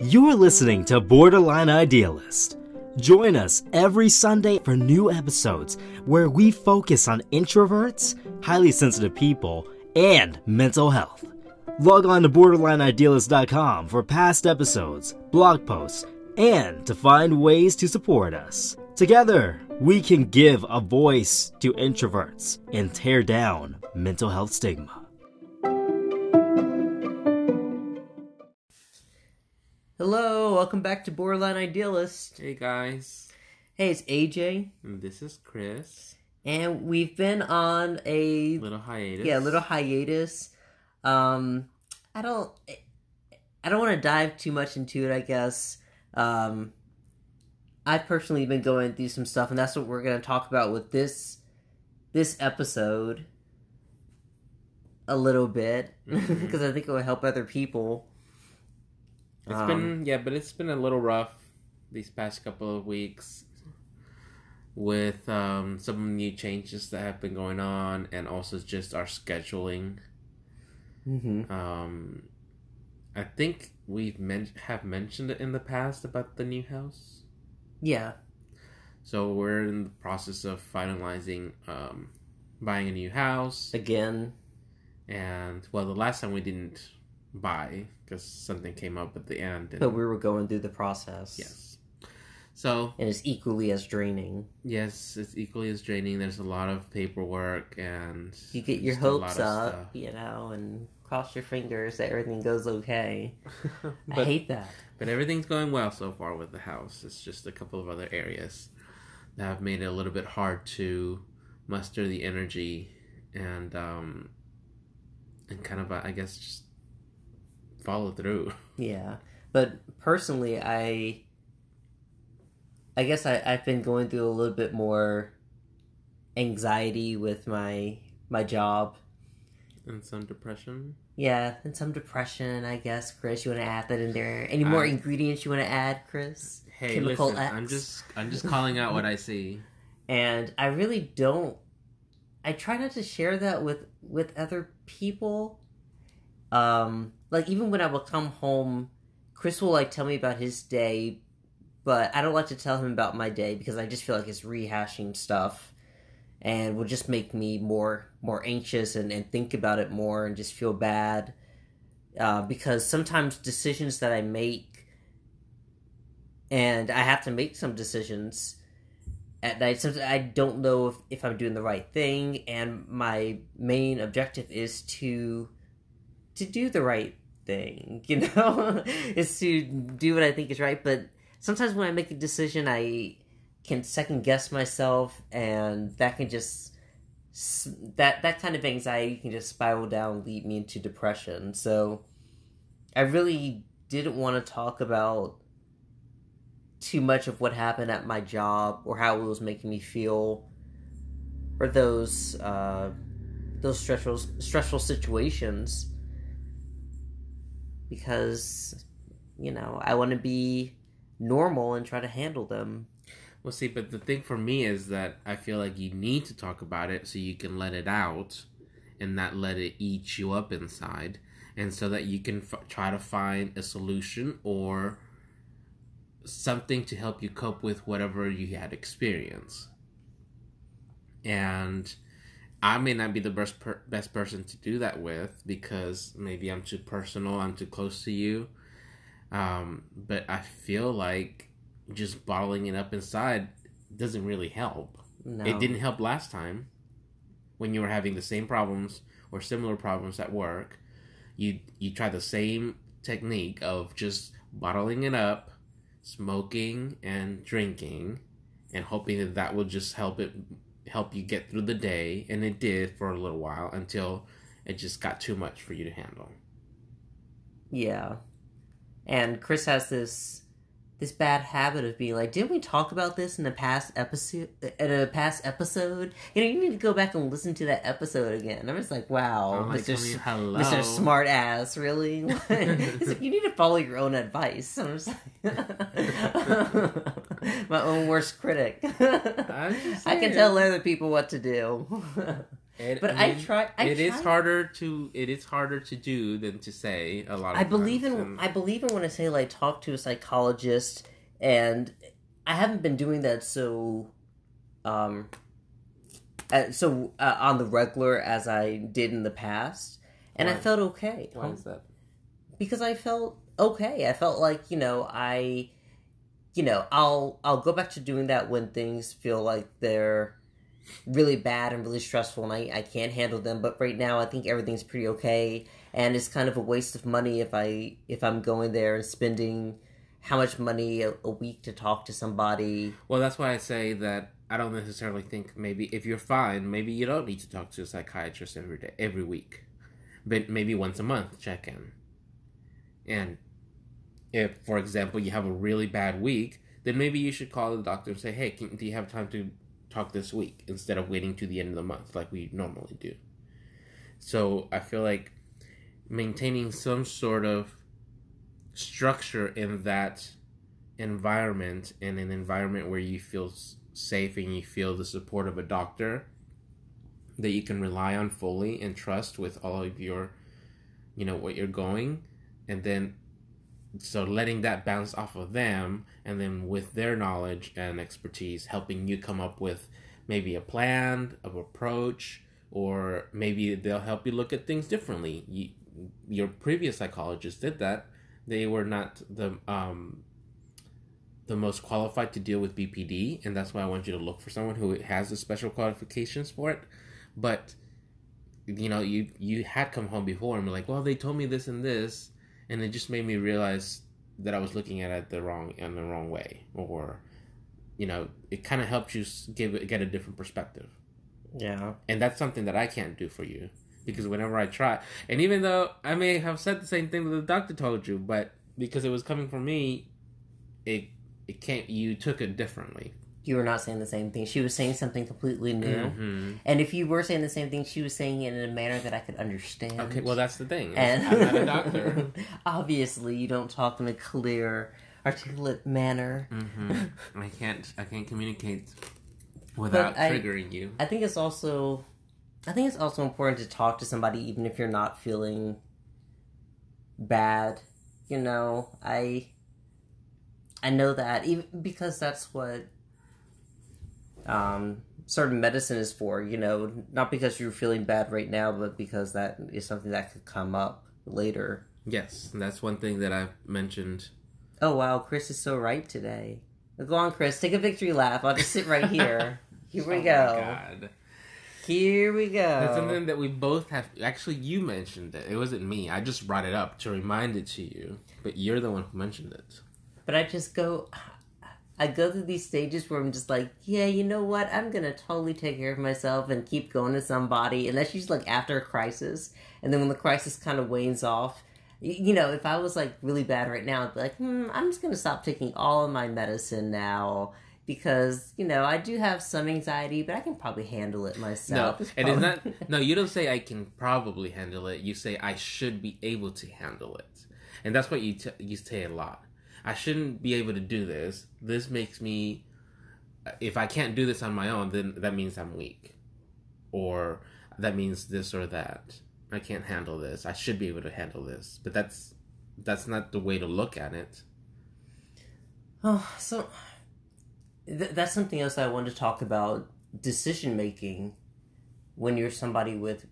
You're listening to Borderline Idealist. Join us every Sunday for new episodes where we focus on introverts, highly sensitive people, and mental health. Log on to borderlineidealist.com for past episodes, blog posts, and to find ways to support us. Together, we can give a voice to introverts and tear down mental health stigma. Welcome back to Borderline Idealist. Hey guys, Hey, it's AJ, and this is Chris. and we've been on a Little hiatus. yeah a little hiatus. Um, I don't, I don't want to dive too much into it. I guess. Um, I've personally been going through some stuff, and that's what we're going to talk about with this this episode a little bit because I think it will help other people. It's Um, been yeah, but it's been a little rough these past couple of weeks with um, some new changes that have been going on, and also just our scheduling. hmm Um, I think we've men- have mentioned it in the past about the new house. Yeah, So we're in the process of finalizing um, buying a new house. again. And well, the last time we didn't buy because something came up at the end. And, But we were going through the process. yes. So and it's equally as draining. yes, it's equally as draining. There's a lot of paperwork and You get your just a lot hopes up, stuff. you know, and cross your fingers that everything goes okay. I but hate that. but everything's going well so far with the house. It's just a couple of other areas that have made it a little bit hard to muster the energy and um and kind of uh, I guess just follow through. Yeah, but personally, I, I guess I I've been going through a little bit more anxiety with my my job. And some depression. Yeah, and some depression. I guess Chris, you want to add that in there? Any more I- ingredients you want to add, Chris? Hey, Chemical listen, X. I'm just I'm just calling out what I see. and I really don't. I try not to share that with with other people. Um, like even when I will come home, Chris will like tell me about his day, but I don't like to tell him about my day because I just feel like it's rehashing stuff, and will just make me more more anxious and and think about it more and just feel bad. Uh, because sometimes decisions that I make, and I have to make some decisions at night. Sometimes I don't know if, if I'm doing the right thing, and my main objective is to to do the right thing. You know, is to do what I think is right. But sometimes when I make a decision, I can second guess myself, and that can just that that kind of anxiety can just spiral down, lead me into depression. So I really didn't want to talk about too much of what happened at my job or how it was making me feel or those uh, those stressful stressful situations because you know I want to be normal and try to handle them. Well, see, but the thing for me is that I feel like you need to talk about it so you can let it out and not let it eat you up inside, and so that you can f- try to find a solution or something to help you cope with whatever you had experienced. And I may not be the best per- best person to do that with because maybe I'm too personal, I'm too close to you. Um, but I feel like just bottling it up inside doesn't really help. No. It didn't help last time when you were having the same problems or similar problems at work. You you tried the same technique of just bottling it up, smoking and drinking, and hoping that that will just help it help you get through the day. And it did for a little while until it just got too much for you to handle. Yeah. And Chris has this this bad habit of being like, "Didn't we talk about this in the past episode? In a past episode? You know, you need to go back and listen to that episode again." I'm just like, "Wow, Mr. I S- Mr. Smart Ass, really? He's like, you need to follow your own advice." I'm just like, my own worst critic. I can tell other people what to do. It- but I, try. I It is try- harder to it is harder to do than to say a lot of I believe in and- I believe in when I say like talk to a psychologist, and I haven't been doing that so, um, uh, so uh, on the regular as I did in the past, and I felt okay why is that? because I felt okay. I felt like you know I, you know I'll I'll go back to doing that when things feel like they're really bad and really stressful and I, I can't handle them but right now i think everything's pretty okay and it's kind of a waste of money if i if i'm going there and spending how much money a, a week to talk to somebody Well, that's why I say that I don't necessarily think maybe if you're fine, maybe you don't need to talk to a psychiatrist every day, every week, but maybe once a month check in. And if, for example, you have a really bad week, then maybe you should call the doctor and say, "Hey, can, do you have time to talk this week instead of waiting to the end of the month like we normally do?" So I feel like maintaining some sort of structure in that environment in an environment where you feel safe and you feel the support of a doctor that you can rely on fully and trust with all of your you know what you're going and then so letting that bounce off of them and then with their knowledge and expertise helping you come up with maybe a plan of approach or maybe they'll help you look at things differently you, your previous psychologist did that they were not the um the most qualified to deal with BPD, and that's why I want you to look for someone who has the special qualifications for it. But you know, you you had come home before and be like, well, they told me this and this, and it just made me realize that I was looking at it the wrong in the wrong way, or you know, it kind of helps you give get a different perspective yeah and that's something that I can't do for you because whenever I try, and even though I may have said the same thing that the doctor told you, but because it was coming from me, it it can't. You took it differently. You were not saying the same thing she was saying something completely new Mhm. and if you were saying the same thing she was saying it in a manner that i could understand Okay, well that's the thing. and I'm not a doctor. obviously you don't talk in a clear articulate manner hmm I can't. I can't communicate without I- triggering you. I think it's also I think it's also important to talk to somebody even if you're not feeling bad. You know, I I know that even because that's what um certain medicine is for, you know, not because you're feeling bad right now, but because that is something that could come up later. Yes, and that's one thing that I've mentioned. Oh wow, Chris is so right today. Go on, Chris, take a victory lap. I'll just sit right here. Here we Oh my go. God. Here we go. That's something that we both have. Actually, you mentioned it. It wasn't me. I just brought it up to remind it to you. But you're the one who mentioned it. But I just go, I go through these stages where I'm just like, yeah, you know what? I'm gonna totally take care of myself and keep going to somebody. And that's usually like after a crisis. And then when the crisis kind of wanes off, you know, if I was like really bad right now, I'd be like, hmm, I'm just gonna stop taking all of my medicine now because you know I do have some anxiety, but I can probably handle it myself. No, myself. it is not. No, you don't say I can probably handle it. You say I should be able to handle it, and that's what you t- you say a lot. I shouldn't be able to do this. This makes me. If I can't do this on my own, then that means I'm weak, or that means this or that. I can't handle this. I should be able to handle this, but that's that's not the way to look at it. Oh, so th- that's something else I wanted to talk about decision making when you're somebody with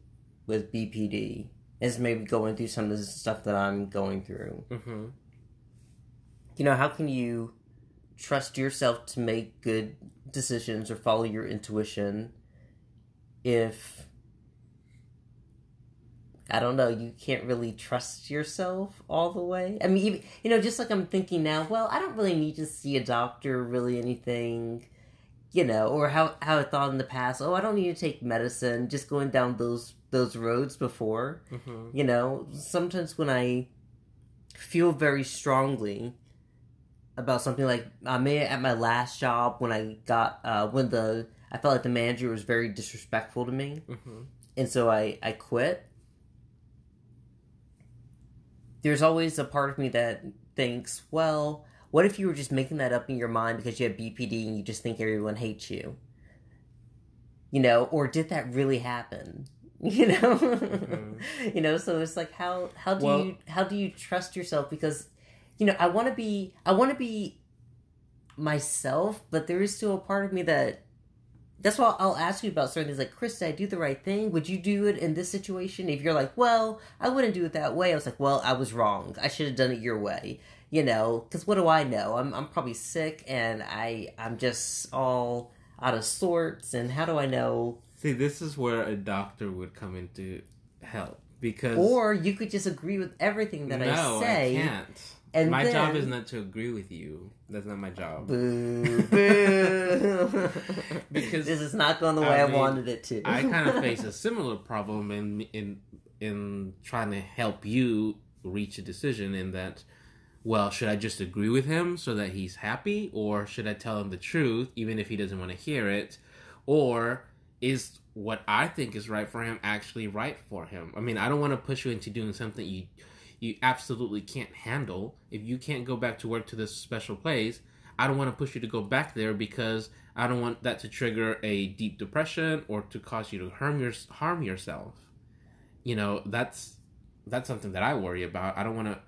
with BPD is maybe going through some of the stuff that I'm going through. Mm-hmm. You know, how can you trust yourself to make good decisions or follow your intuition if I don't know, you can't really trust yourself all the way. I mean, even, you know, just like I'm thinking now, well, I don't really need to see a doctor, really anything, you know, or how how I thought in the past, oh, I don't need to take medicine, just going down those those roads before. Mm-hmm. You know, sometimes when I feel very strongly about something like I may at my last job when I got uh when the I felt like the manager was very disrespectful to me Mm-hmm. and so I I quit. There's always a part of me that thinks, well, what if you were just making that up in your mind because you have BPD and you just think everyone hates you? you know or did that really happen you know you know so it's like how how do Well- you how do you trust yourself because you know i want to be i want to be myself but there is still a part of me that that's why I'll ask you about certain things like, Chris, did I do the right thing? Would you do it in this situation? If you're like, well, I wouldn't do it that way, I was like, well, I was wrong. I should have done it your way. You know, because what do I know? I'm, I'm probably sick and I, I'm just all out of sorts. And how do I know? See, this is where a doctor would come into help because Or you could just agree with everything that no, I say. can't. And my job is not to agree with you. That's not my job. Boo, boo. Because, this is not going the way I I, mean, wanted it to. I kind of face a similar problem in in in trying to help you reach a decision. In that, well, should I just agree with him so that he's happy, or should I tell him the truth even if he doesn't want to hear it, or is what I think is right for him actually right for him? I mean, I don't want to push you into doing something you you absolutely can't handle. If you can't go back to work to this special place, I don't want to push you to go back there because I don't want that to trigger a deep depression or to cause you to harm your harm yourself. You know, that's that's something that I worry about. I don't want to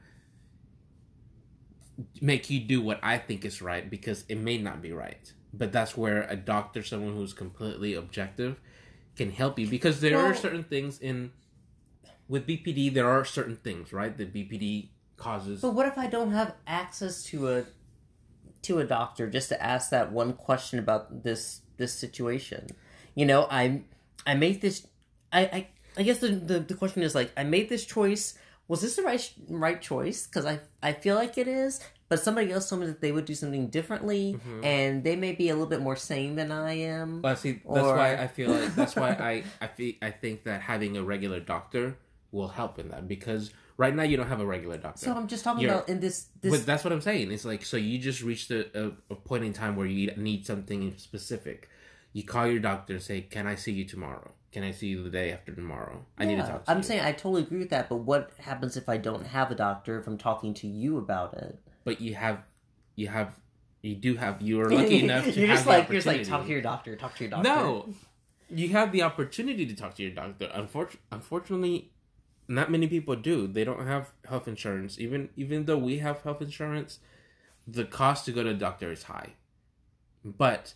make you do what I think is right because it may not be right. But that's where a doctor, someone who's completely objective, can help you because there are certain things in with BPD. There are certain things, right? That BPD causes. But what if I don't have access to a to a doctor just to ask that one question about this this situation? You know, I I made this. I I, I guess the, the the question is like I made this choice. Was this the right right choice? Because I I feel like it is. But somebody else told me that they would do something differently, mm-hmm. and they may be a little bit more sane than I am. Well, see, that's Or- why I feel like that's why I I feel, I think that having a regular doctor will help in that because right now you don't have a regular doctor. so I'm just talking You're- about in this this but that's what I'm saying. It's like so you just reached a, a, point in time where you need something specific. You call your doctor and say, "Can I see you tomorrow? Can I see you the day after tomorrow? I need to Yeah, talk to I'm you." saying I totally agree with that, but what happens if I don't have a doctor if I'm talking to you about it? but you have, you have, you do have. You are lucky enough to you're have just the like you're just like talk to your doctor, talk to your doctor. No, you have the opportunity to talk to your doctor. Unfortunately, unfortunately, not many people do. They don't have health insurance. Even even though we have health insurance, the cost to go to a doctor is high. But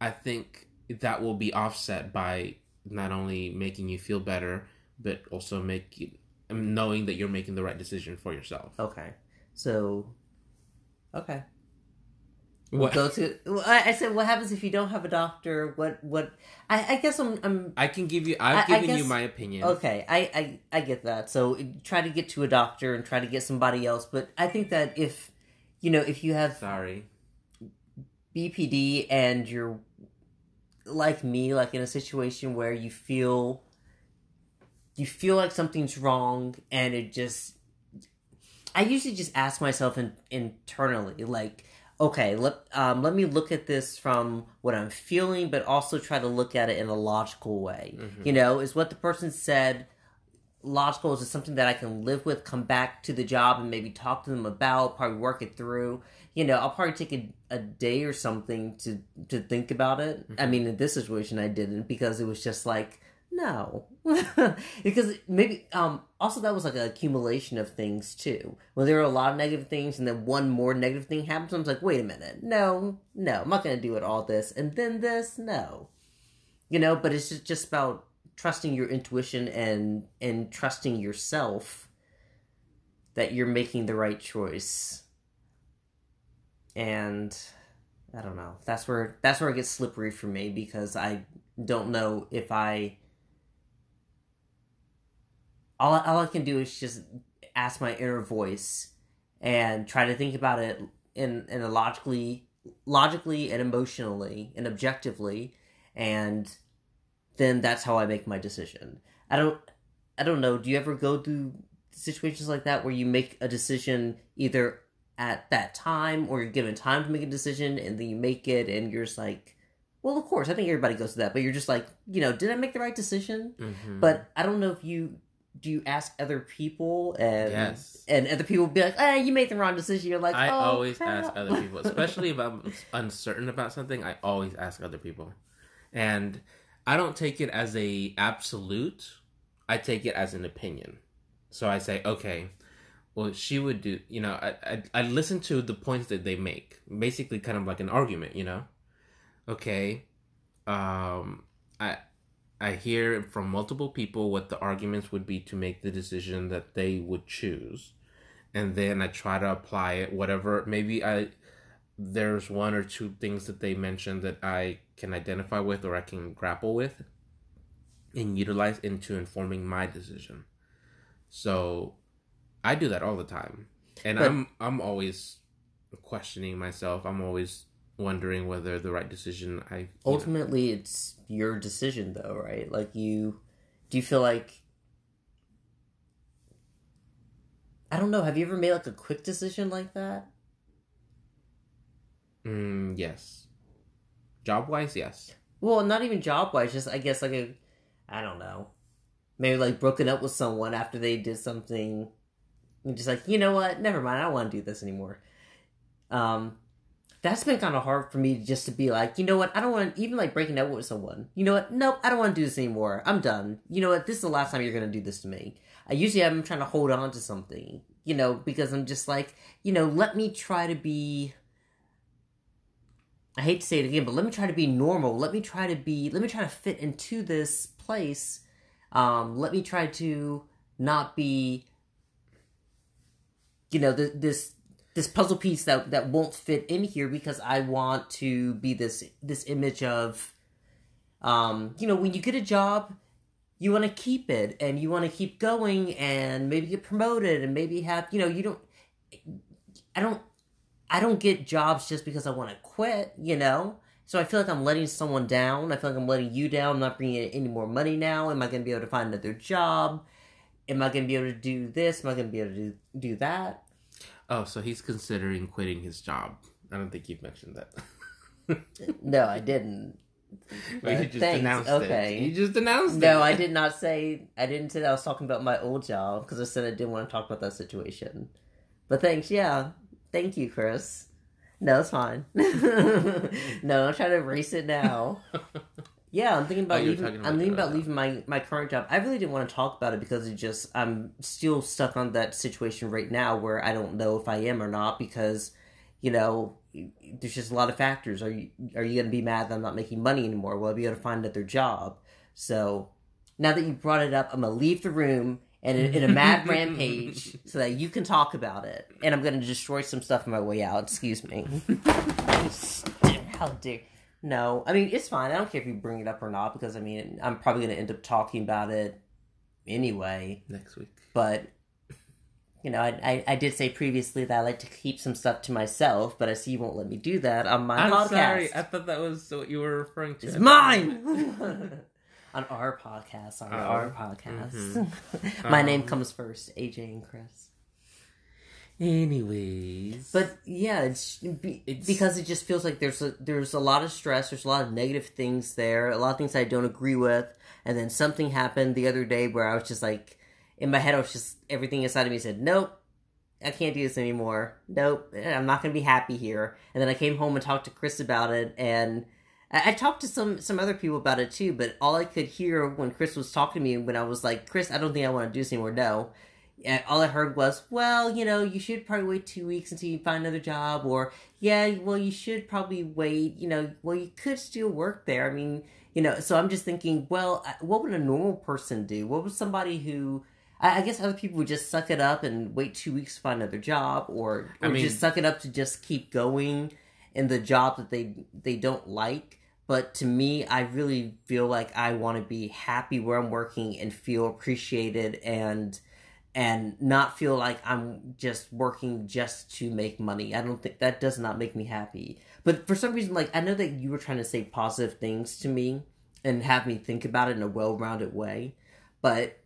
I think that will be offset by not only making you feel better, but also making knowing that you're making the right decision for yourself. Okay, so okay, What? go to. I, said, what happens if you don't have a doctor? What what? I, I guess I'm I'm I can give you. I've I- I given you my opinion. Okay, I, I I get that. So try to get to a doctor and try to get somebody else. But I think that if you know if you have Sorry. BPD and you're like me, like in a situation where you feel you feel like something's wrong and it just I usually just ask myself in, internally like okay, let um, let me look at this from what I'm feeling but also try to look at it in a logical way. Mhm. You know, is what the person said logical is it something that I can live with, come back to the job and maybe talk to them about, probably work it through. You know, I'll probably take a, a day or something to to think about it. I Mhm. mean, in this situation, I didn't because it was just like no, because maybe um also that was like an accumulation of things too. When there were a lot of negative things, and then one more negative thing happens, I was like, wait a minute, no, no, I'm not gonna do it all this and then this, no, you know. But it's just just about trusting your intuition and and trusting yourself that you're making the right choice. And i don't know. That's where that's where it gets slippery for me because i don't know if i all, all i can do is just ask my inner voice and try to think about it in in a logically logically and emotionally and objectively and then that's how I make my decision. I don't I don't know, do you ever go through situations like that where you make a decision either at that time or you're given time to make a decision and then you make it and you're just like well of course I think everybody goes to that but you're just like you know did I make the right decision Mhm. but I don't know if you do you ask other people and Yes. and other people be like ah you made the wrong decision you're like I oh, always crap." ask other people, especially if I'm uncertain about something. I always ask other people, and I don't take it as a absolute. I take it as an opinion. So I say, okay, well, she would do. You know, I I, I listen to the points that they make, basically, kind of like an argument. You know, okay, um, I I hear from multiple people what the arguments would be to make the decision that they would choose, and then I try to apply it. Whatever, maybe I there's one or two things that they mentioned that I can identify with or I can grapple with and utilize into informing my decision. So I do that all the time. And But- I'm I'm always questioning myself. I'm always wondering whether the right decision I you know- Ultimately, it's your decision, though, right? Like, you do you feel like I don't know. Have you ever made like a quick decision like that? Mm, yes. Job wise, yes. Well, not even job wise. Just I guess like a I don't know. Maybe like broken up with someone after they did something. And just like you know what? Never mind. I don't want to do this anymore. Um, that's been kind of hard for me just to be like, you know what? I don't want even like breaking up with someone. You know what? Nope. I don't want to do this anymore. I'm done. You know what? This is the last time you're gonna do this to me. I usually am trying to hold on to something. You know, because I'm just like, you know, let me try to be. I hate to say it again, but let me try to be normal. Let me try to be. Let me try to fit into this place. Um, let me try to not be. You know, th- this this puzzle piece that that won't fit in here because I want to be this this image of. Um, you know, when you get a job, you want to keep it and you want to keep going and maybe get promoted and maybe have you know you don't. I don't I don't get jobs just because I want to quit, you know? So I feel like I'm letting someone down. I feel like I'm letting you down. I'm not bringing any more money now. Am I going to be able to find another job? Am I going to be able to do this? Am I going to be able to do, do that? Oh, so he's considering quitting his job. I don't think you've mentioned that. No, I didn't. But you just thanks, announced okay. it. You just announced it. No, I did not say, I didn't say that I was talking about my old job because I said I didn't want to talk about that situation. But thanks, yeah. Thank you, Chris. No, it's fine. no, I'm trying to erase it now. Yeah, I'm thinking about Oh, leaving. about I'm thinking about leaving my my current job. I really didn't want to talk about it because it just I'm still stuck on that situation right now where I don't know if I am or not because you know there's just a lot of factors. Are you are you going to be mad that I'm not making money anymore? Will I be able to find another job? So now that you brought it up, I'm gonna leave the room and in, in a mad rampage so that you can talk about it. And I'm gonna destroy some stuff on my way out. Excuse me. How dare? No, I mean it's fine. I don't care if you bring it up or not because I mean I'm probably gonna end up talking about it anyway. Next week. But you know, I, I I did say previously that I like to keep some stuff to myself, but I see you won't let me do that on my I'm podcast. sorry. I thought that was what you were referring to. It's mine. on our podcast, on Oh, our podcast. mhm. My name Um, comes first, AJ and Chris. Anyways, But yeah, it's, be, It's- because it just feels like there's a there's a lot of stress. There's a lot of negative things there. A lot of things I don't agree with. And then something happened the other day where I was just like, in my head, I was just everything inside of me said, "Nope, I can't do this anymore. Nope, eh, I'm not gonna be happy here." And then I came home and talked to Chris about it, and I, I talked to some some other people about it too. But all I could hear when Chris was talking to me, when I was like, "Chris, I don't think I want to do this anymore." No, all I heard was, "Well, you know, you should probably wait two weeks until you find another job," or "Yeah, well, you should probably wait. You know, well, you could still work there. I mean." You know, so I'm just thinking, well, uh, what would a normal person do? What would somebody who I I guess other people would just suck it up and wait two weeks to find another job, or, I or mean- just suck it up to just keep going in the job that they they don't like. But to me, I really feel like I want to be happy where I'm working and feel appreciated and and not feel like I'm just working just to make money. I don't think that does not make me happy. But for some reason, like I know that you were trying to say positive things to me and have me think about it in a well-rounded way, but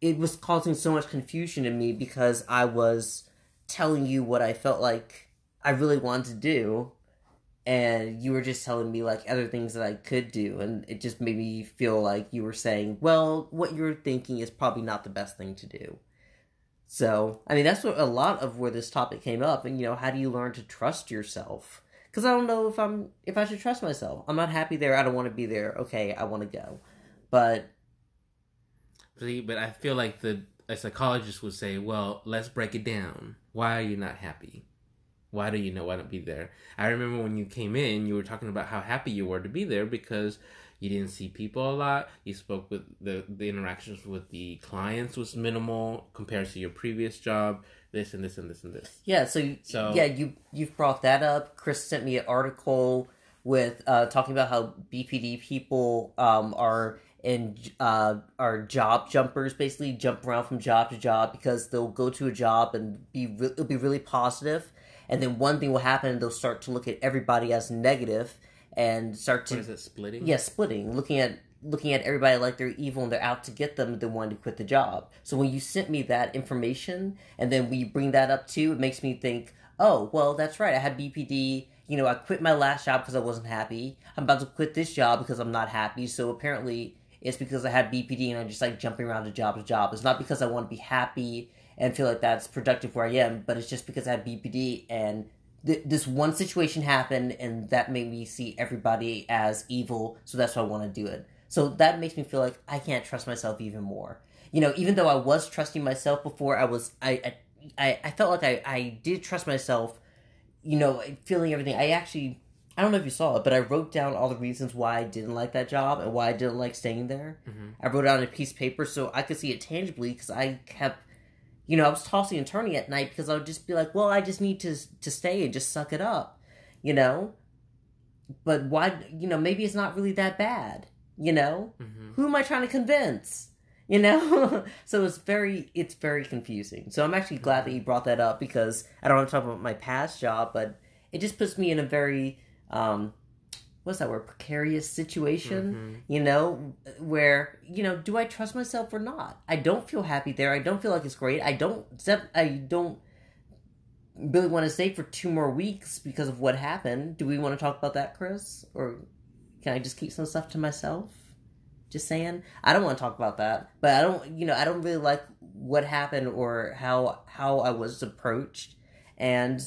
it was causing so much confusion in me because I was telling you what I felt like I really wanted to do and you were just telling me like other things that I could do and it just made me feel like you were saying, "Well, what you're thinking is probably not the best thing to do." So, I mean, that's what a lot of where this topic came up and you know, how do you learn to trust yourself? because I don't know if I'm if I should trust myself. I'm not happy there. I don't want to be there. Okay, I want to go, but See, but I feel like the a psychologist would say, "Well, let's break it down. Why are you not happy? Why do you not don't be there?" I remember when you came in, you were talking about how happy you were to be there because you didn't see people a lot. You spoke with the the interactions with the clients was minimal compared to your previous job. This and this and this and this. yeah. So, So- yeah, you you've brought that up. Chris sent me an article with uh, talking about how BPD people um, are and uh, are job jumpers, basically jump around from job to job because they'll go to a job and be re- it'll be really positive, and then one thing will happen and they'll start to look at everybody as negative and start to What is it? Splitting. yeah splitting looking at looking at everybody like they're evil and they're out to get them they wanting to quit the job so when you sent me that information and then we bring that up too it makes me think oh well that's right i had bpd you know i quit my last job because i wasn't happy i'm about to quit this job because i'm not happy so apparently it's because i had bpd and i'm just like jumping around to job to job it's not because i want to be happy and feel like that's productive where i am but it's just because i have bpd and th- this one situation happened and that made me see everybody as evil so that's why i want to do it. So that makes me feel like i can't trust myself even more. You know even though i was trusting myself before i was i i, I felt like I, I did trust myself you know feeling everything. I actually i don't know if you saw it but i wrote down all the reasons why i didn't like that job and why i didn't like staying there. Mhm. i wrote it on a piece of paper so i could see it tangibly because i kept you know, I was tossing and turning at night because I would just be like, well, I just need to to stay and just suck it up, you know. But why, you know, maybe it's not really that bad, you know. hmm Who am I trying to convince, you know? so it's very it's very confusing. So I'm actually glad that you brought that up because I don't want to talk about my past job, but it just puts me in a very um, what's that word? Precarious situation hmm you know where you know do i trust myself or not? I don't feel happy there. I don't feel like it's great. I don't i don't really want to stay for two more weeks because of what happened. Do we want to talk about that chris? Or can i just keep some stuff to myself? Just saying. I don't want to talk about that but i don't you know i don't really like what happened or how how i was approached. And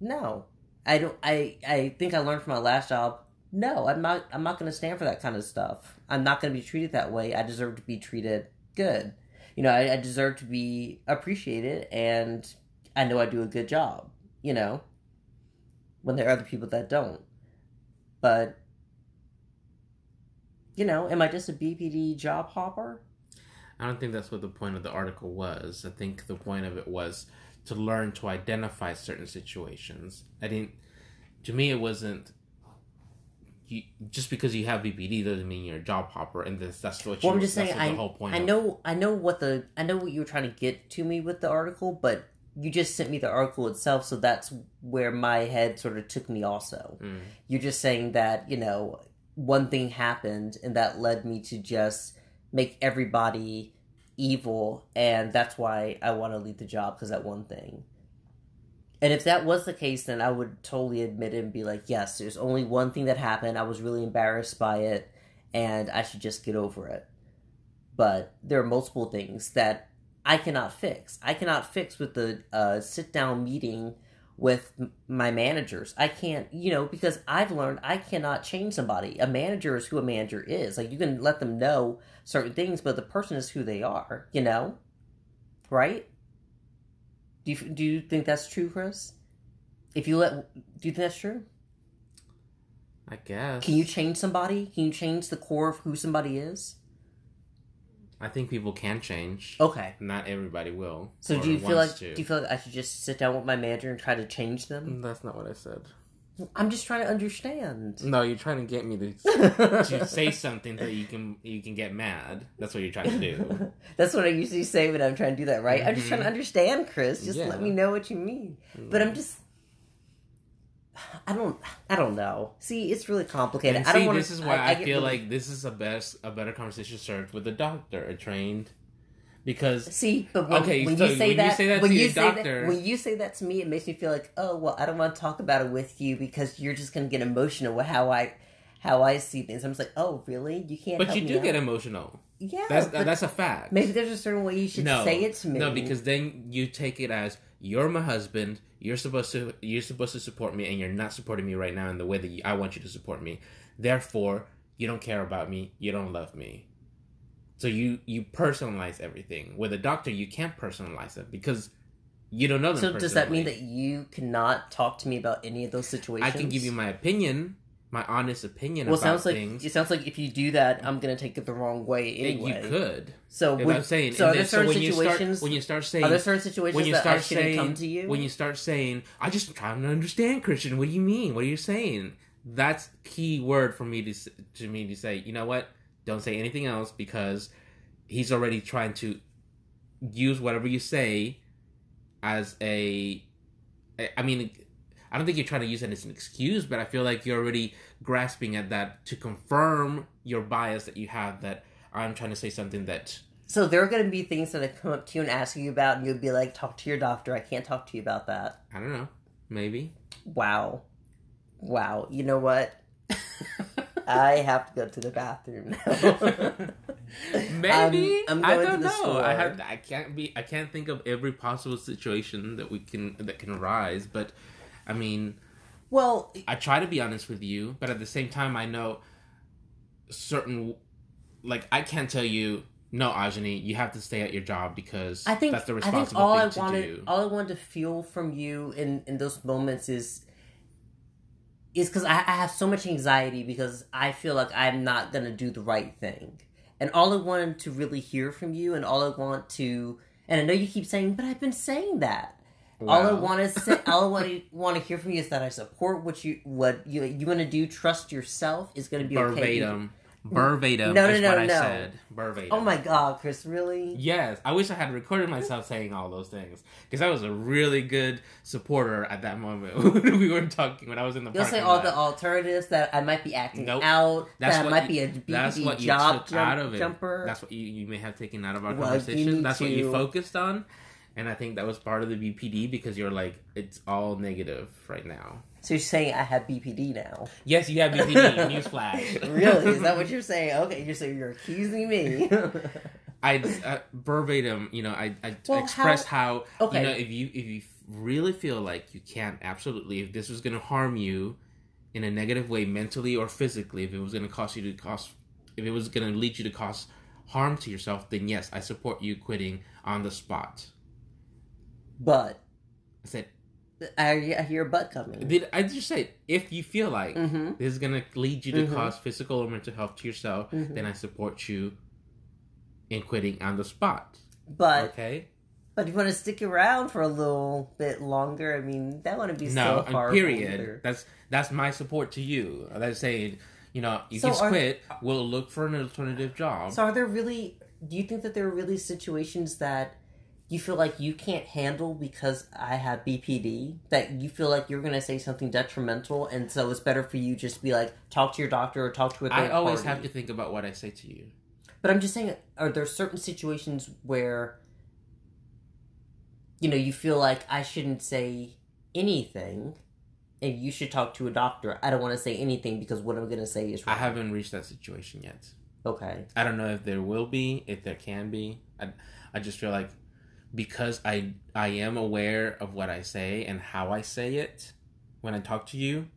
no i don't i i think i learned from my last job no i'm not i'm not going to stand for that kind of stuff i'm not going to be treated that way i deserve to be treated good you know I, I deserve to be appreciated and i know i do a good job you know when there are other people that don't but you know am i just a bpd job hopper I don't think that's what the point of the article was. I think the point of it was to learn to identify certain situations. I didn't. To me, it wasn't. You, just because you have BPD doesn't mean you're a job hopper, and this, that's what. well i'm just saying I, the whole point. I of- know i know what the i know what you were trying to get to me with the article but you just sent me the article itself so that's where my head sort of took me also Mm. you're just saying that you know one thing happened and that led me to just make everybody evil and that's why i want to leave the job because that one thing and if that was the case then i would totally admit it and be like yes there's only one thing that happened i was really embarrassed by it and i should just get over it but there are multiple things that i cannot fix i cannot fix with the uh, sit down meeting with my managers. I can't, you know, because I've learned I cannot change somebody. A manager is who a manager is. Like you can let them know certain things, but the person is who they are, you know? Right? Do you do you think that's true, Chris? If you let do you think that's true? I guess. Can you change somebody? Can you change the core of who somebody is? I think people can change. Okay. Not everybody will. So do you feel like to. do you feel like I should just sit down with my manager and try to change them? That's not what I said. I'm just trying to understand. No, you're trying to get me to to say something that you can you can get mad. That's what you're trying to do. That's what I usually say when I'm trying to do that, right? I'm just trying to mm-hmm. understand, Chris. Just Yeah. let me know what you mean. But I'm just I don't I don't know. See, it's really complicated. And I don't see, want this is why I, get feel really- like this is a best a better conversation served with a doctor, a trained, because See, but when, Okay, when so you say when you that, say that when to you your say doctor- that, when you say that to me, it makes me feel like, oh well, I don't want to talk about it with you because you're just gonna get emotional with how I, how I see things. I'm just like, oh really? You can't. but you do get emotional. Yeah, That's that's a fact. maybe there's a certain way you should no, say it to me. no, because then you take it as you're my husband. You're supposed to you're supposed to support me, and you're not supporting me right now in the way that you I want you to support me. Therefore, you don't care about me, you don't love me So you you personalize everything. With a doctor, you can't personalize it because you don't know them. So does that mean that you cannot talk to me about any of those situations? I can give you my opinion, my honest opinion Well, it about sounds like things? it sounds like if you do that, I'm gonna take it the wrong way anyway. You could. So, would, I'm saying, so are there then- so certain when you start situations? when you start saying are there certain situations when you start saying come to you? when you start saying I just trying to understand Christian what do you mean what are you saying that's key word for me to to me to say you know what don't say anything else because he's already trying to use whatever you say as a. I mean I don't think you're trying to use it as an excuse but I feel like you're already grasping at that to confirm your bias that you have that I'm trying to say something that so there are gonna be things that I come up to you and ask you about, and you'll be like, "Talk to your doctor. I can't talk to you about that." I don't know maybe Wow, wow. You know what? I have to go to the bathroom now. Maybe I'm- I'm I don't know. I have I can't be I can't think of every possible situation that we can that can arise. But I mean, well, I try to be honest with you, but at the same time, I know certain like I can't tell you no, Ajani, you have to stay at your job because I think that's the I responsible think all thing I to do. all I wanted to feel from you in in those moments is is because I, I have so much anxiety because I feel like I'm not gonna do the right thing, and all I wanted to really hear from you, and all I want to, and I know you keep saying, but I've been saying that. All I want to say, all I want to want to hear from you is that I support what you what you you want to do. Trust yourself is going to be okay. Verbatim, No, no, is no, what I said. Verbatim. Oh my god, Chris! Really? Yes, I wish I had recorded myself saying all those things because I was a really good supporter at that moment when we were talking when I was in the. You'll say all lot. the alternatives that I might be acting Nope. out. That's that I might you- be a BPD That's what you job took out of it. jumper. That's what you, you may have taken out of our Well, conversation. That's what you focused on, and I think that was part of the BPD because you're like it's all negative right now. So you're saying I have BPD now? Yes, you have BPD. Newsflash. really? Is that what you're saying? Okay, you're saying you're accusing me. I uh, verbatim, you know, I, I Well, expressed how, Okay. you know if you if you really feel like you can't absolutely if this was going to harm you in a negative way mentally or physically, if it was going to cost you to cost, if it was going to lead you to cause harm to yourself, then yes, I support you quitting on the spot. but I said, I, I hear a butt coming. did I just say if you feel like Mm-hmm. this is going to lead you to Mhm. cause physical or mental health to yourself, Mhm. then I support you in quitting on the spot. But Okay. but if you want to stick around for a little bit longer, I mean that wouldn't be no, so and period. That's that's my support to you. That's saying, you know, you So can quit. We'll look for an alternative job. So are there really? Do you think that there are really situations that you feel like you can't handle because I have BPD? That you feel like you're going to say something detrimental, and so it's better for you just to be like talk to your doctor or talk to a I always party. have to think about what I say to you. But I'm just saying, are there certain situations where you know you feel like I shouldn't say anything? And you should talk to a doctor. I don't want to say anything because what I'm going to say is I haven't reached that situation yet. Okay. I don't know if there will be, if there can be. I, I just feel like because I I am aware of what I say and how I say it when I talk to you,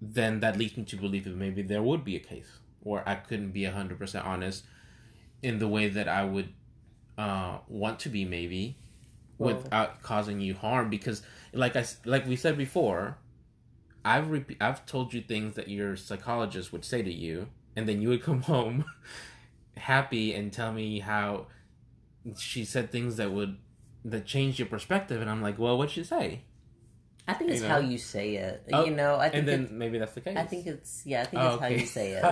then that leads me to believe that maybe there would be a case where I couldn't be hundred percent honest in the way that I would uh, want to be, maybe without causing you harm. Because, like I like we said before, I've rep- I've told you things that your psychologist would say to you, and then you would come home happy and tell me how she said things that would that changed your perspective, and I'm like, well, what'd she say? I think it's You how you say it. Oh, you know, I think And then it's, maybe that's the case. I think it's yeah. I think Oh, it's how you say it.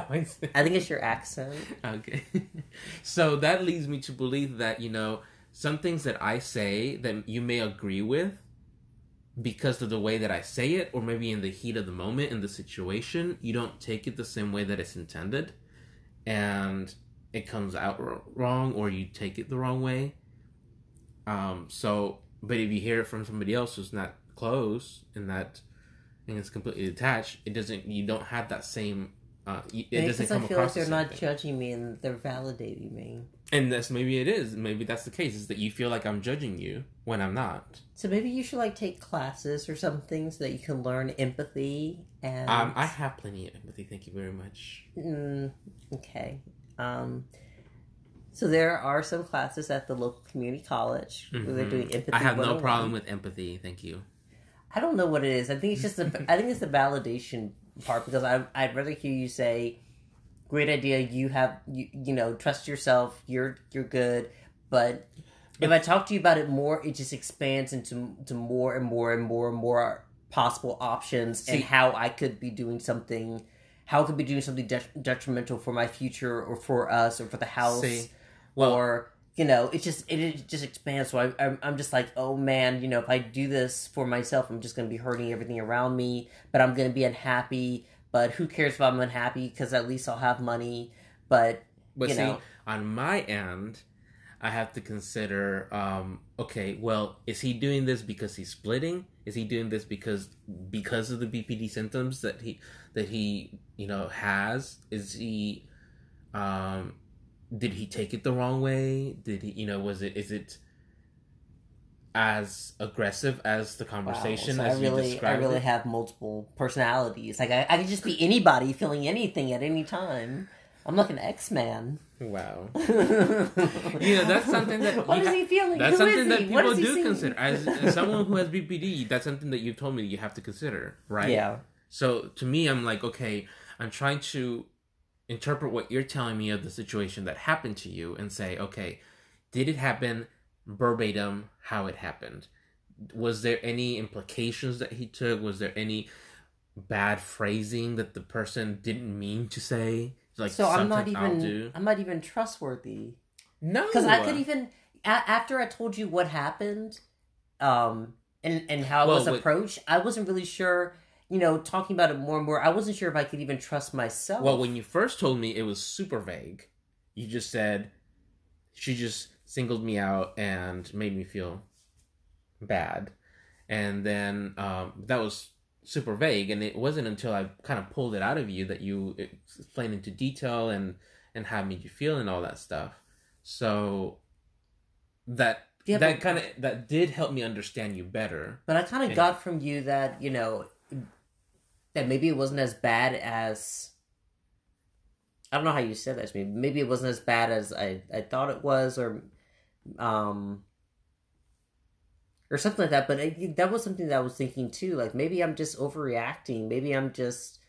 I think it's your accent. Okay. so that leads me to believe that, you know, some things that I say that you may agree with because of the way that I say it, or maybe in the heat of the moment, in the situation, you don't take it the same way that it's intended. And it comes out wr- wrong, or you take it the wrong way. Um, so, but if you hear it from somebody else who's not close and that and it's completely detached, it doesn't. You don't have that same. Uh, it Maybe doesn't because I come feel like across the they're not judging me and they're validating me. And that's maybe it is. Maybe that's the case. Is that you feel like I'm judging you when I'm not. So maybe you should like take classes or something so that you can learn empathy and. Um, I have plenty of empathy. Thank you very much. Mm, okay. Um, so there are some classes at the local community college where they're doing empathy. I have no problem with empathy. Thank you. I don't know what it is. I think it's just the. I think it's the validation part because I I'd rather hear you say, "Great idea. You have you you know trust yourself. You're you're good." But if I talk to you about it more, it just expands into to more and more and more and more possible options and how I could be doing something. How could be doing something det- detrimental for my future or for us or for the house See, well, or you know it just it, it just expands so I, I'm, I'm just like oh man you know if i do this for myself i'm just going to be hurting everything around me but i'm going to be unhappy but who cares if i'm unhappy because at least i'll have money but But you see, know. on my end, I have to consider. Um, okay, well, is he doing this because he's splitting? Is he doing this because because of the BPD symptoms that he that he you know has? Is he? Um, did he take it the wrong way? Did he? You know, was it? Is it? As aggressive as the wow, conversation so as i really you i really it? have multiple personalities like I, I could just be anybody feeling anything at any time i'm like an x-man Wow. you know, that's something that what you is he feeling That's Who is something that he? What people do see? consider. As, as someone who has BPD, that's something that you told me you have to consider, right? yeah So to me, I'm like, okay, I'm trying to interpret what you're telling me of the situation that happened to you and say, okay, did it happen verbatim how it happened? Was there any implications that he took? Was there any bad phrasing that the person didn't mean to say? Like so i'm not even i'm not even trustworthy No, because I could even a- after I told you what happened, um, and and how it Well, was but- approached, I wasn't really sure. You know, talking about it more and more, I wasn't sure if I could even trust myself. Well, when you first told me, it was super vague. You just said she just singled me out and made me feel bad, and then um, that was super vague. And it wasn't until I kind of pulled it out of you that you explained into detail and and how it made you feel and all that stuff. So that Yeah, that kind of that did help me understand you better. but I kind of got from you that you know that maybe it wasn't as bad as I don't know how you said that to me. Maybe it wasn't as bad as I I thought it was, or um. Or something like that, but I, that was something that I was thinking too. Like maybe I'm just overreacting. Maybe I'm just,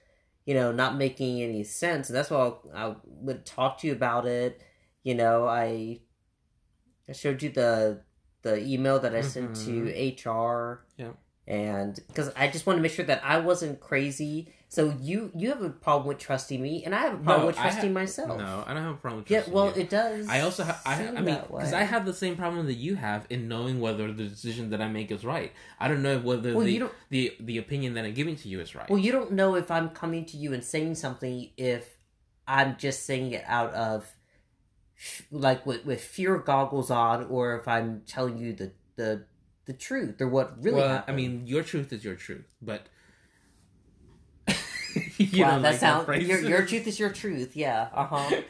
you know, not making any sense. And that's why I, I would talk to you about it. You know, I I showed you the the email that I sent to mm-hmm. HR. Yeah. And because I just want to make sure that I wasn't crazy. So you you have a problem with trusting me, and I have a problem No, with I ha- trusting myself. No, I don't have a problem with trusting. Yeah, well, you. it does. I also have, I, I mean, because I have the same problem that you have in knowing whether the decision that I make is right. I don't know whether Well, the, the the opinion that I'm giving to you is right. Well, you don't know if I'm coming to you and saying something if I'm just saying it out of like with, with fear goggles on, or if I'm telling you the the the truth or what really well, happened. I mean, your truth is your truth, but you Wow, that like sound phrase? your your truth is your truth. Yeah, uh huh.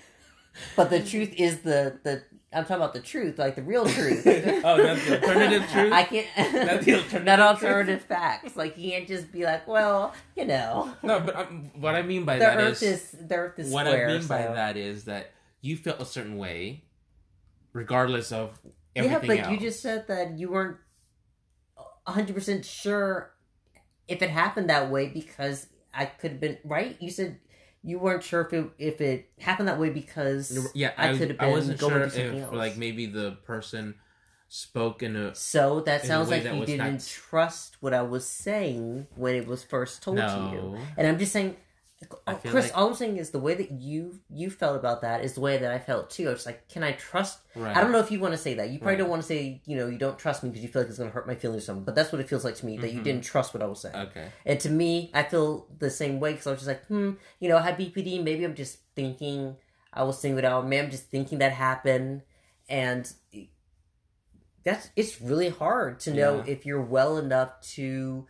but the truth is the the I'm talking about the truth, like the real truth. Oh, that's the alternative truth? I can't. That's the alternative not truth? facts. Like you can't just be like, well, you know, no, but um, what I mean by the that Earth is, is, the Earth is what square. I mean by that is that you felt a certain way, regardless of Yeah, everything but else. you just said that you weren't 100% sure if it happened that way because I could have been right. You said you weren't sure if it if it happened that way because yeah, I I, could have I been wasn't going sure to something if else. like maybe the person spoke in a So that sounds like that you didn't not- trust what I was saying when it was first told to you. And I'm just saying, I oh, feel Chris. like- all I'm saying is the way that you you felt about that is the way that I felt too. I was like, can I trust? Right. I don't know if you want to say that. You probably Right. don't want to say, you know, you don't trust me because you feel like it's going to hurt my feelings or something. But that's what it feels like to me that you Mhm. didn't trust what I was saying. Okay. And to me, I feel the same way because I was just like, hmm, you know, I had BPD. Maybe I'm just thinking I was singled out. Maybe I'm just thinking that happened, and that's it's really hard to know Yeah. if you're well enough to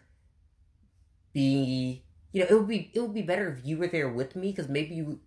be. You know, it would be it would be better if you were there with me because maybe you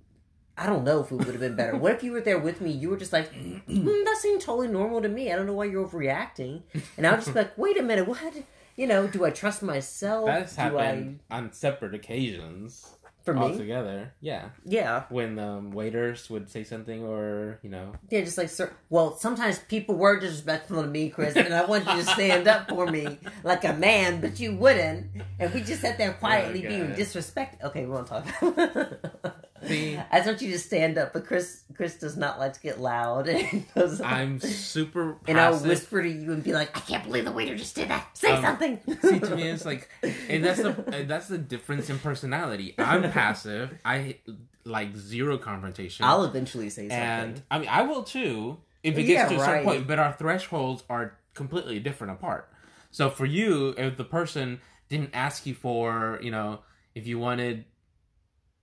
I don't know if it would have been better. What if you were there with me? You were just like, mm, that seemed totally normal to me. I don't know why you're overreacting. And I was just like, wait a minute, what? You know, do I trust myself? That's do happened on separate occasions I for me? altogether. Yeah, Yeah, when um, waiters would say something, or you know, yeah, just like sir. Well, sometimes people were disrespectful to me, Chris, and I want you to stand up for me like a man, but you wouldn't. And we just sat there quietly Oh, being disrespected. Okay, we won't talk. I just want you to stand up, but Chris, Chris does not like to get loud. And I'm super and I'll whisper to you and be like, "I can't believe the waiter just did that. Say Um, something." See, to me, it's like, and that's the that's the difference in personality. I'm passive. I like zero confrontation, I'll eventually say something. and I mean, I will too if it Yeah, gets to a certain point. But our thresholds are completely different apart. So for you, if the person didn't ask you for, you know, if you wanted.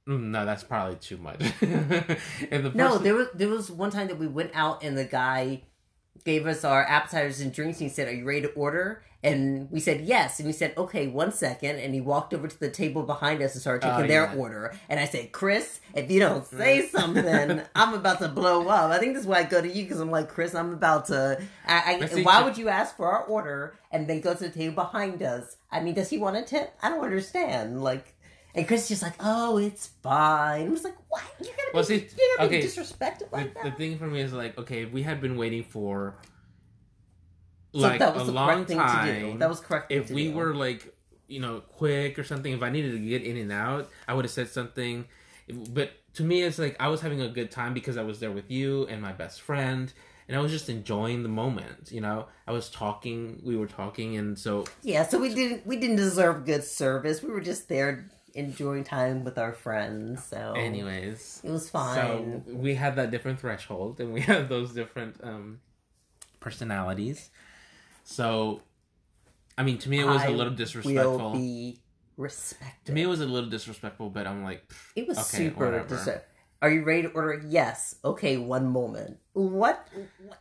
Mm, No, that's probably too much. if the person, No, there was there was one time that we went out and the guy gave us our appetizers and drinks and he said, Are you ready to order? And we said yes. And he said, Okay, one second. And he walked over to the table behind us and started taking Oh, their order. And I said, Chris, if you don't say something, I'm about to blow up. I think that's why I go to you because I'm like, Chris, I'm about to. I, I, why would you ask for our order and then go to the table behind us? I mean, does he want a tip? I don't understand. Like, and Chris is just like, oh, it's fine. I was like, what? You're gonna be, Well, see, you're gonna okay, be disrespected the, like that? the thing for me is like, okay, if we had been waiting for So like that was a the long correct thing to time, do. That was correct. if to we do. were like you know quick or something if i needed to get in and out i would have said something but to me it's like i was having a good time because i was there with you and my best friend and i was just enjoying the moment you know i was talking we were talking and so yeah, so we didn't we didn't deserve good service. We were just there enjoying time with our friends. So anyways it was fine. so we had that different threshold and we have those different um personalities so i mean to me it was a I little will disrespectful be respected. to me it was a little disrespectful but i'm like it was okay, super. whatever. dis- Are you ready to order? Yes. Okay, one moment. What? what?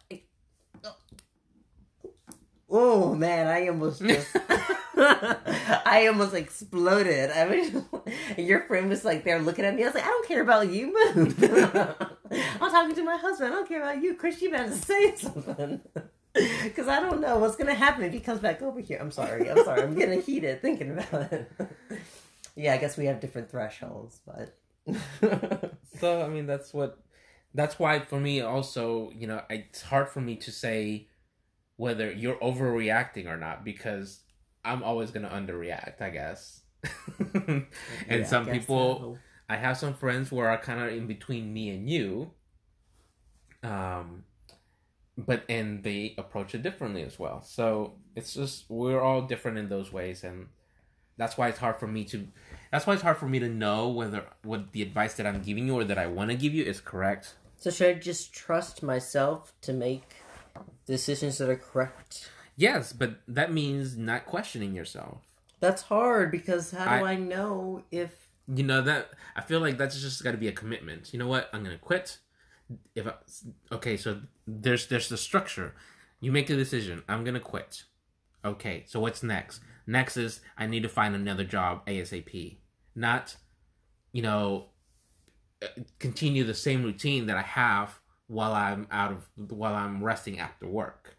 Oh man, I almost just. I almost exploded. I mean, your friend was like there looking at me. I was like, I don't care about you. Move. I'm talking to my husband. I don't care about you. Chris, you better say something. Because I don't know what's going to happen if he comes back over here. I'm sorry. I'm sorry. I'm getting heated thinking about it. yeah, I guess we have different thresholds, but. So I mean, that's what. That's why for me also, you know, it's hard for me to say whether you're overreacting or not because I'm always gonna underreact, I guess. and Yeah, I some guess people, I have some friends who are kind of in between me and you. Um, but and they approach it differently as well. So it's just we're all different in those ways, and that's why it's hard for me to. That's why it's hard for me to know whether what the advice that I'm giving you or that I want to give you is correct. So should I just trust myself to make decisions that are correct? Yes, but that means not questioning yourself. That's hard because how do I- I, know if You know that I feel like that's just got to be a commitment. You know what? I'm gonna quit. If I, okay, so there's there's the structure. You make a decision. I'm gonna quit. Okay, so what's next? Next is I need to find another job ASAP. Not, you know, continue the same routine that I have while I'm out of while I'm resting after work.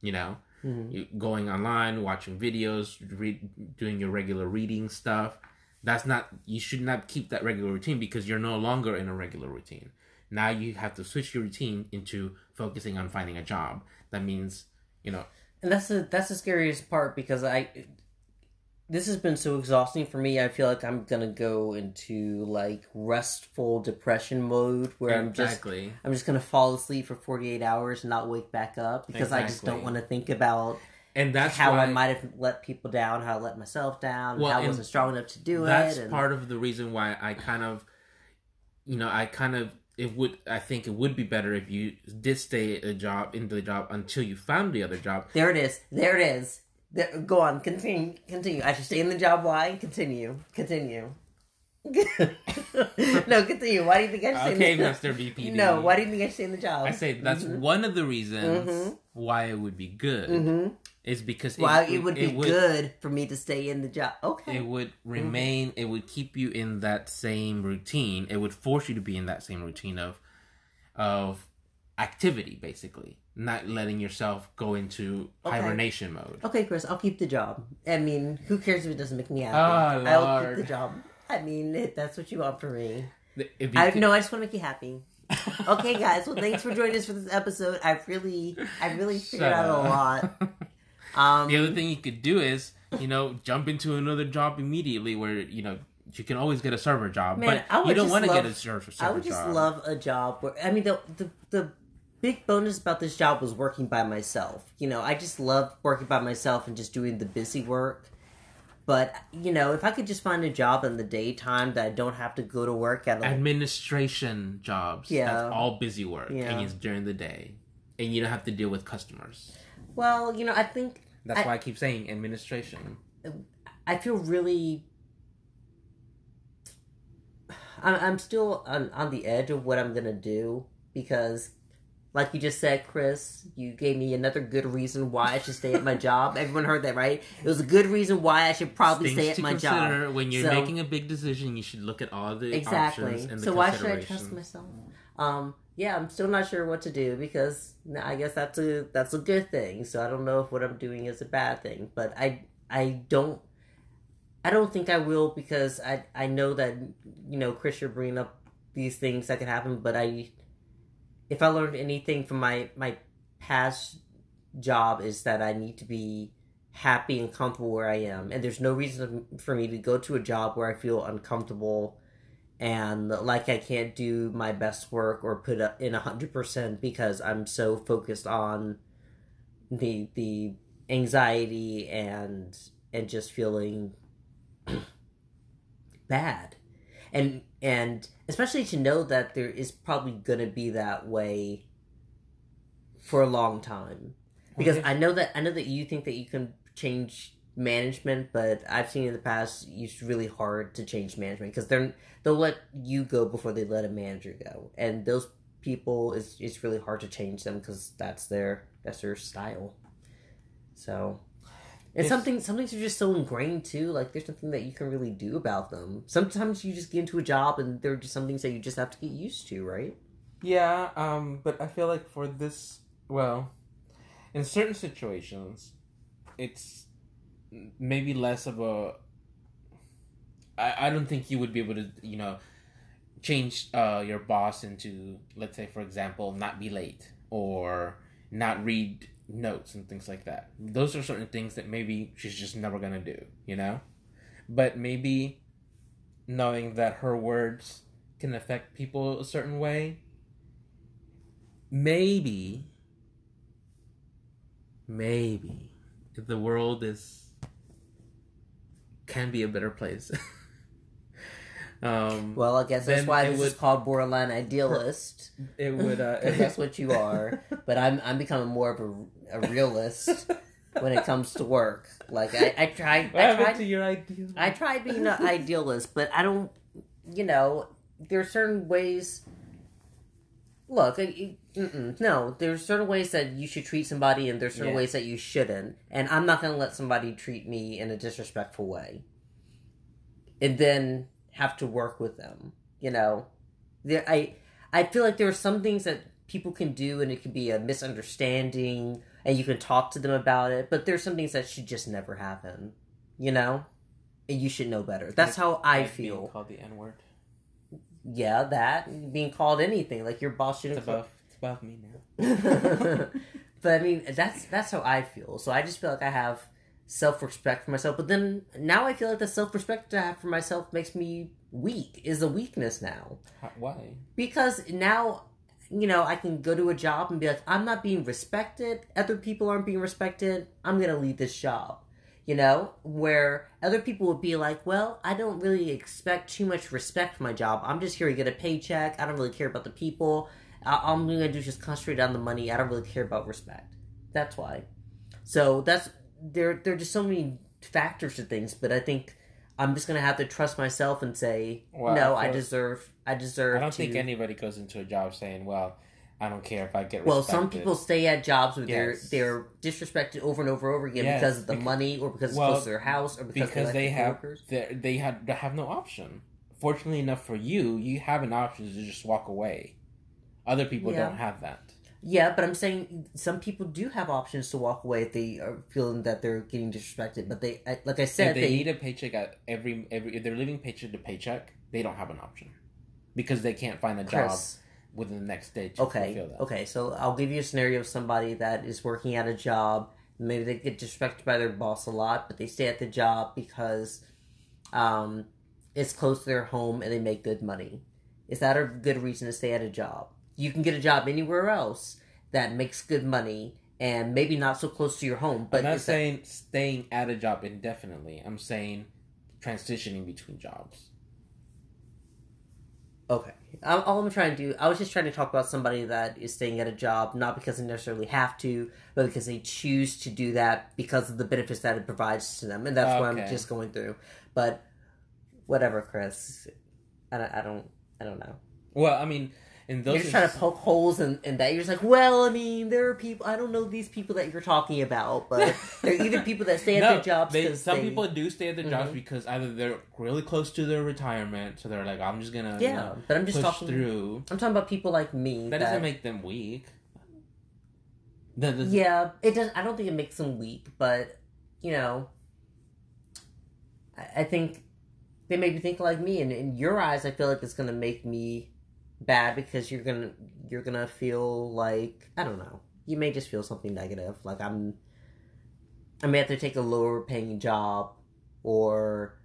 You know, mm-hmm. you, going online, watching videos, read, doing your regular reading stuff. That's not you should not keep that regular routine because you're no longer in a regular routine. Now you have to switch your routine into focusing on finding a job. That means, you know, and that's the that's the scariest part because I this has been so exhausting for me. I feel like I'm gonna go into like restful depression mode where I'm just. I'm just gonna fall asleep for 48 hours and not wake back up because I just don't want to think about and that's how why I might have let people down, how I let myself down, Well, how I wasn't strong enough to do that's it. And, part of the reason why I kind of, you know, I kind of it would I think it would be better if you did stay at a job in the job until you found the other job. There it is. There it is. There, go on. Continue. Continue. I should stay in the job. Why? Continue. Continue. no, continue. Why do you think I should stay Okay, in the Mr. BPD. No, why do you think I should stay in the job? I say that's one of the reasons Mhm. why it would be good Mhm. is because Well, it, would be good for me to stay in the job. Okay. It would remain. It would keep you in that same routine. It would force you to be in that same routine of, of activity, basically, not letting yourself go into Okay. hibernation mode. Okay, Chris, I'll keep the job. I mean, who cares if it doesn't make me happy? Oh, I'll keep the job. I mean, if that's what you want from me. I could- no, I just want to make you happy. Okay, guys. Well, thanks for joining us for this episode. I really, I really figured Shut out a lot. Um, the other thing you could do is, you know, jump into another job immediately where you know you can always get a server job, Man, I but would you don't want to get a server, I would just job. love a job where I mean the, the the big bonus about this job was working by myself. You know, I just love working by myself and just doing the busy work. But you know, if I could just find a job in the daytime that I don't have to go to work at a administration jobs. Yeah. that's all busy work, Yeah. and it's during the day, and you don't have to deal with customers. well, you know, I think That's I- why I keep saying administration. I feel really. I'm, I'm still on, on the edge of what I'm gonna do because, like you just said, Chris, you gave me another good reason why I should stay at my job. Everyone heard that, right? It was a good reason why I should probably Things stay at my job. when you're So- making a big decision. You should look at all the Exactly. options and the So why should I trust myself? Um, yeah, I'm still not sure what to do because I guess that's a that's a good thing. So I don't know if what I'm doing is a bad thing, but I I don't I don't think I will because I I know that you know Chris, you're bringing up these things that can happen, but I if I learned anything from my my past job is that I need to be happy and comfortable where I am, and there's no reason for me to go to a job where I feel uncomfortable and like I can't do my best work or put up in hundred percent because I'm so focused on the the anxiety and and just feeling bad and and especially to know that there is probably gonna be that way for a long time because Okay. I know that I know that you think that you can change management, but I've seen in the past it's really hard to change management because they're they'll let you go before they let a manager go, and those people is it's really hard to change them because that's their that's their style. So. And If- something some things are just so ingrained too. Like there's nothing that you can really do about them. Sometimes you just get into a job and there are just some things that you just have to get used to, right? Yeah, um, but I feel like for this, well, in certain situations, it's maybe less of a. I, I don't think you would be able to, you know, change uh, your boss into, let's say, for example, not be late or not read notes and things like that. Those are certain things that maybe she's just never gonna do, you know? But maybe knowing that her words can affect people a certain way maybe maybe if the world is can be a better place um Well, I guess that's why it this is called borderline idealist. it would uh that's what you are. But I'm I'm becoming more of a, a realist when it comes to work. Like I, I tried what I tried to your ideal? I tried being an idealist, but I don't. You know, there are certain ways. Look, I- mm-mm, no, there's certain ways that you should treat somebody, and there's certain Yeah. ways that you shouldn't. And I'm not going to let somebody treat me in a disrespectful way, and then have to work with them. You know, there I I feel like there are some things that people can do, and it could be a misunderstanding, and you can talk to them about it. But there's some things that should just never happen. You know, and you should know better. That's Like- how I Like being feel. called the n word Yeah, that being called anything like your boss it's shouldn't. above it's above me now but I mean, that's that's how I feel. So I just feel like I have self respect for myself. But then now I feel like the self respect I have for myself makes me weak. Is a weakness now why because now you know I can go to a job and be like, I'm not being respected. Other people aren't being respected. I'm gonna leave this job. You know, where other people would be like, well, I don't really expect too much respect for my job. I'm just here to get a paycheck. I don't really care about the people. All I'm going to do is just concentrate on the money. I don't really care about respect. That's why. So that's there. There are just so many factors to things, but I think I'm just going to have to trust myself and say, Well, no, I deserve. I deserve. I don't to... think anybody goes into a job saying, "Well, I don't care if I get. Well, some people stay at jobs where Yes. they're they're disrespected over and over and over again Yes, because of the because- money or because it's well, close to their house or because, because they, have they they have they have no option. Fortunately enough for you, you have an option to just walk away. Other people Yeah. don't have that. Yeah, but I'm saying some people do have options to walk away if they are feeling that they're getting disrespected. But they, like I said, if they, they, need a paycheck at every every if they're living paycheck to paycheck, they don't have an option because they can't find a job within the next day to okay, fulfill that. okay. So I'll give you a scenario of somebody that is working at a job. Maybe they get disrespected by their boss a lot, but they stay at the job because um, it's close to their home and they make good money. Is that a good reason to stay at a job? You can get a job anywhere else that makes good money and maybe not so close to your home. But I'm not is that- saying staying at a job indefinitely. I'm saying transitioning between jobs. Okay. All all I'm trying to do, I was just trying to talk about somebody that is staying at a job, not because they necessarily have to, but because they choose to do that because of the benefits that it provides to them. And that's what I'm just going through. But whatever, Chris. I don't, I don't, I don't know. Well, I mean, in those you're just trying to poke holes in, in that. You're just like, well, I mean, there are people, I don't know these people that you're talking about, but there are even people that stay at No, their jobs they- because some they, people do stay at their jobs Mhm. because either they're really close to their retirement, so they're like, I'm just gonna you Yeah, know, but I'm just push talking, through. I'm talking about people like me. That doesn't make them weak. That doesn't- Yeah, it does. I don't think it makes them weak, but you know, I, I think they make me think like me. And in your eyes, I feel like it's gonna make me bad because you're gonna you're gonna feel like I don't know. You may just feel something negative, like I'm. I may have to take a lower paying job, or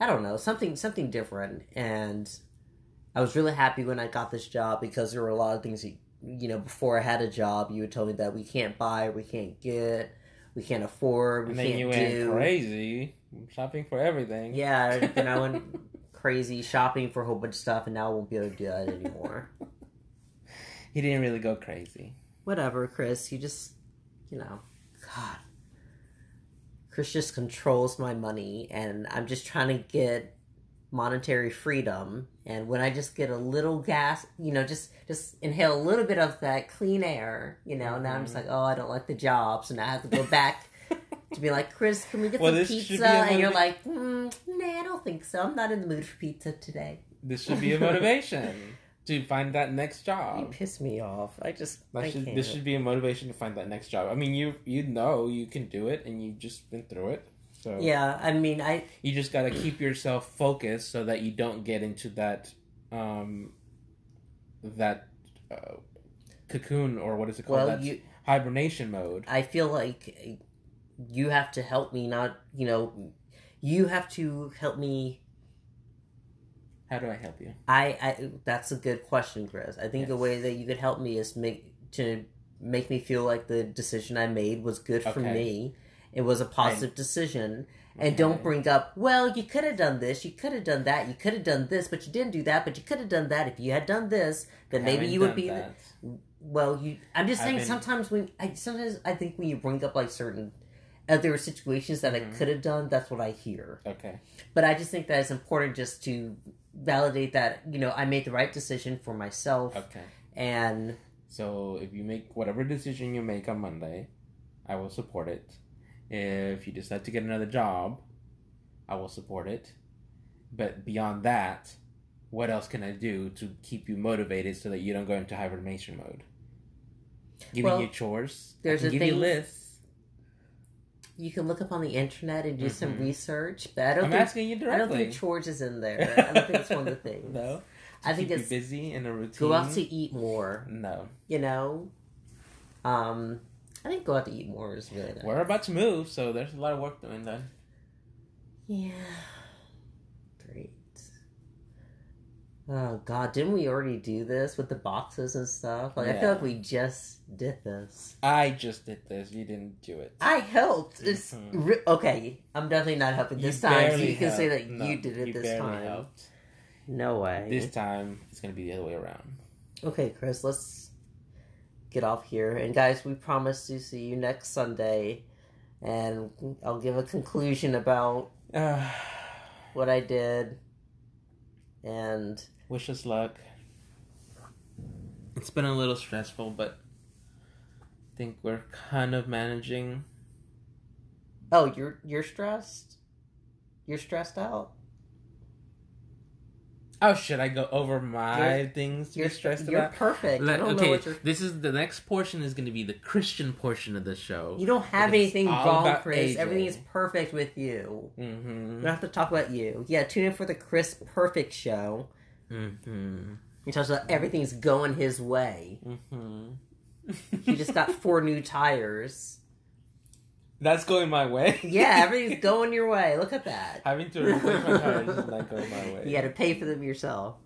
I don't know something something different. And I was really happy when I got this job because there were a lot of things that you know, before I had a job, you would tell me that we can't buy, we can't get, we can't afford, we and then can't you went do. crazy shopping for everything. Yeah, and I went crazy shopping for a whole bunch of stuff, and now I won't be able to do that anymore. He didn't really go crazy. Whatever, Chris. You just, you know, God. Chris just controls my money, and I'm just trying to get monetary freedom. And when I just get a little gas, you know, just just inhale a little bit of that clean air, you know. Now I'm just mm-hmm. like, oh, I don't like the job, so now I have to go back to be like, Chris, can we get Well, some pizza? And you're like, mm, nah, I don't think so. I'm not in the mood for pizza today. This should be a motivation to find that next job. You piss me off. I just, I should, this should be a motivation to find that next job. I mean, you you know you can do it, and you've just been through it. So Yeah, I mean, I you just got to keep yourself focused so that you don't get into that um that uh, cocoon or what is it called well, you, hibernation mode I feel like you have to help me. Not, you know, you have to help me. how do i help you I, I that's a good question, Chris. I think the way that you could help me is make to make me feel like the decision I made was good for Okay. me. It was a positive decision. And Okay. don't bring up, well, you could have done this, you could have done that, you could have done this, but you didn't do that, but you could have done that. If you had done this, then maybe you would be. that. Well, you. I'm just saying. Sometimes when I sometimes I think when you bring up like certain other situations that Mhm. I could have done, that's what I hear. okay. But I just think that it's important just to validate that you know I made the right decision for myself, okay. and so if you make whatever decision you make on monday i will support it. If you decide to get another job i will support it. But beyond that what else can i do to keep you motivated so that you don't go into hibernation mode? Giving Well, you chores. There's I a can give you lists you can look up on the internet and do some Mhm. research. But I don't i'm think asking you I don't think chores is in there. I don't think it's one of the things. no I think it's busy in a routine go out to eat more. no You know, um, I think go out to eat more is really nice. we're about to move so there's a lot of work doing done Yeah. Great. Oh God, didn't we already do this with the boxes and stuff? Like I feel like we just did this. i just did this you didn't do it I helped. It's Mhm. re- okay. I'm definitely not helping this You time, so you can say that. No, you did it you this time. helped. No way. This time it's gonna be the other way around. Okay, Chris, let's get off here. And guys, we promise to see you next Sunday, and I'll give a conclusion about Uh, what I did. And wish us luck. It's been a little stressful, but I think we're kind of managing. Oh, you're you're stressed. You're stressed out. Oh, should I go over my You're- things to You're get stressed You're about? perfect. I Let- don't okay, know what you're. this is the next portion is going to be the Christian portion of the show. You don't have anything wrong, Chris. AJ. Everything is perfect with you. Mm-hmm. We don't have to talk about you. Yeah, tune in for the Chris Perfect Show. Mm-hmm. He talks about everything's going his way. Mm-hmm. He just got four new tires. That's going my way. Yeah, everything's going your way. Look at that. Having to replace my tires is not going my way. You had to pay for them yourself.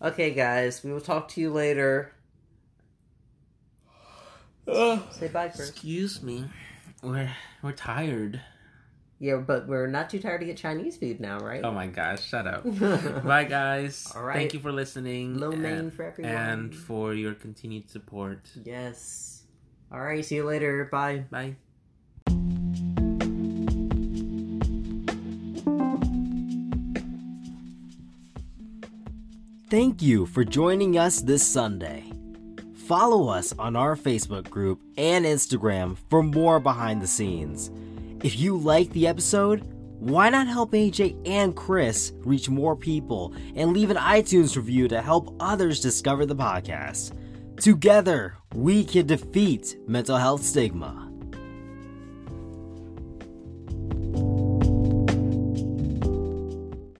Okay, guys, we will talk to you later. Ugh. Say bye, Chris. excuse me. We're we're tired. Yeah, but we're not too tired to get Chinese food now, right? Oh my gosh! Shut up. Bye, guys. All right. Thank you for listening. Lo mein for everyone. and for your continued support. Yes. All right, see you later. Bye. Bye. Thank you for joining us this Sunday. Follow us on our Facebook group and Instagram for more behind the scenes. If you like the episode, why not help AJ and Chris reach more people and leave an iTunes review to help others discover the podcast? Together, we can defeat mental health stigma.